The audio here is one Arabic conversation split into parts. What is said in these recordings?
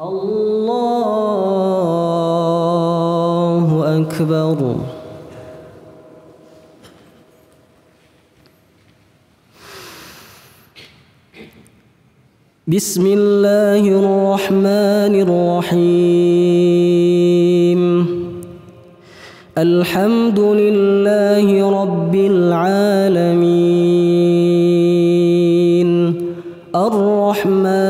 الله أكبر. بسم الله الرحمن الرحيم. الحمد لله رب العالمين. الرحمن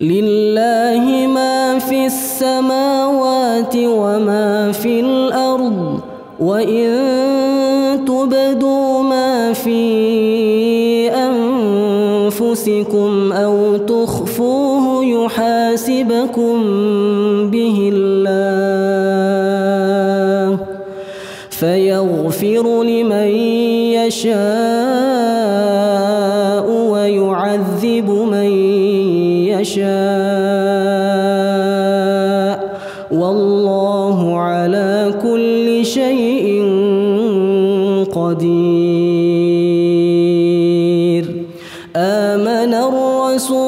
لله ما في السماوات وما في الأرض وإن تبدوا ما في أنفسكم أو تخفوه يحاسبكم به الله فيغفر لمن يشاء. يشاء. والله على كل شيء قدير. آمن الرسول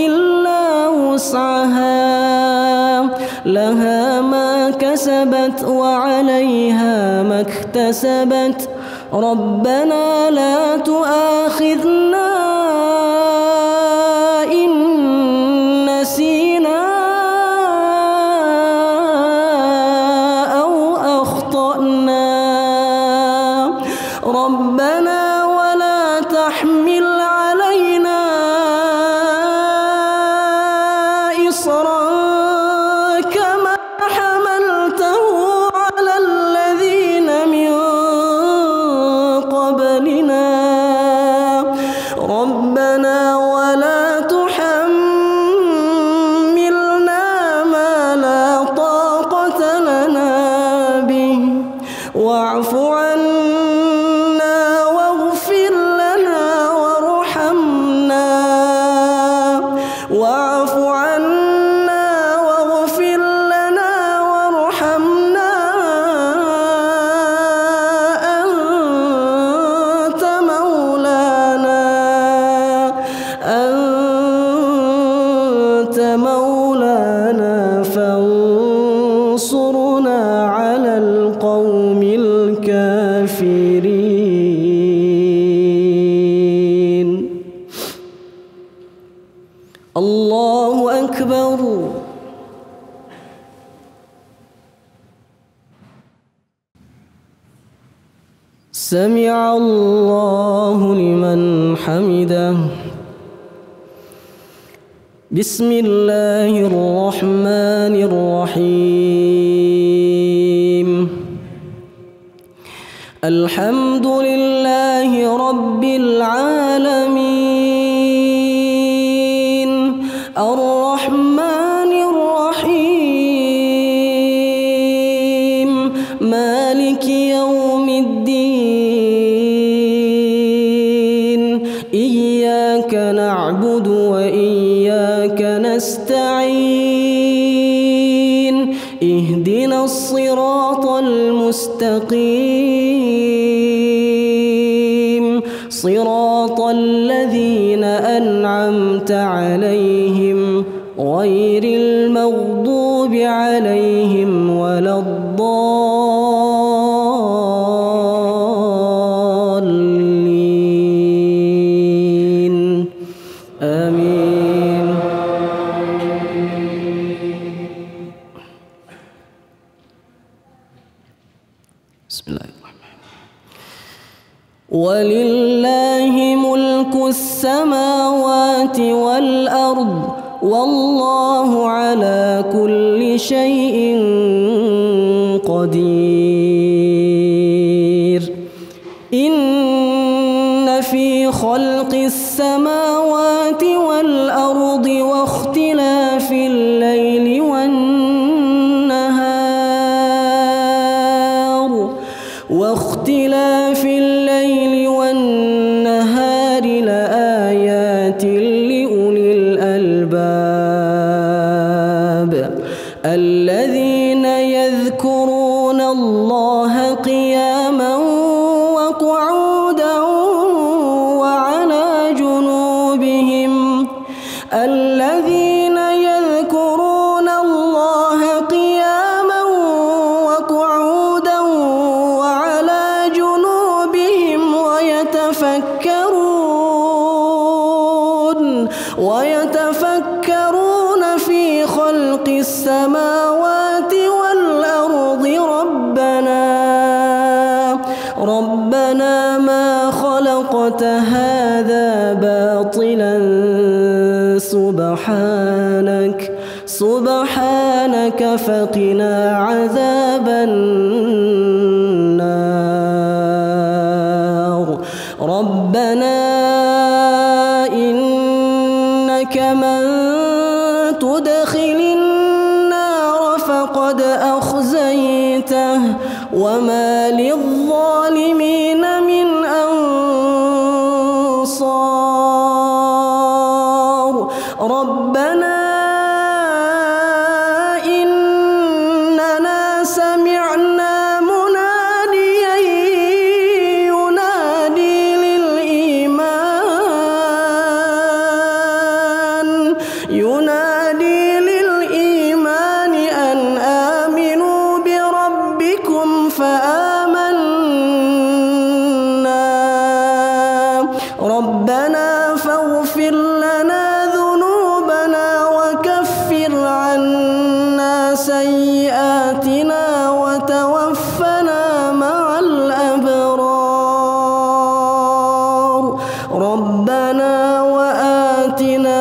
كسبت وعليها ما اكتسبت. ربنا لا تؤاخذنا واعف عنا واغفر لنا وارحمنا. أنت مولانا أنت مولانا. سمع الله لمن حمده. بسم الله الرحمن الرحيم. الحمد لله رب العالمين. الرحمن الرحيم. مالك يوم الصراط المستقيم. صراط الذين أنعمت عليهم ولله ملك السماوات والأرض والله على كل شيء قدير. إن في خلق السماوات والأرض واختلاف الألباب ربنا ما خلقت هذا باطلا سبحانك سبحانك فقنا عذاب النار. ربنا إنك من تدخل النار فقد أخزيته وما ربنا فاغفر لنا ذنوبنا وكفر عنا سيئاتنا وتوفنا مع الأبرار. ربنا وآتنا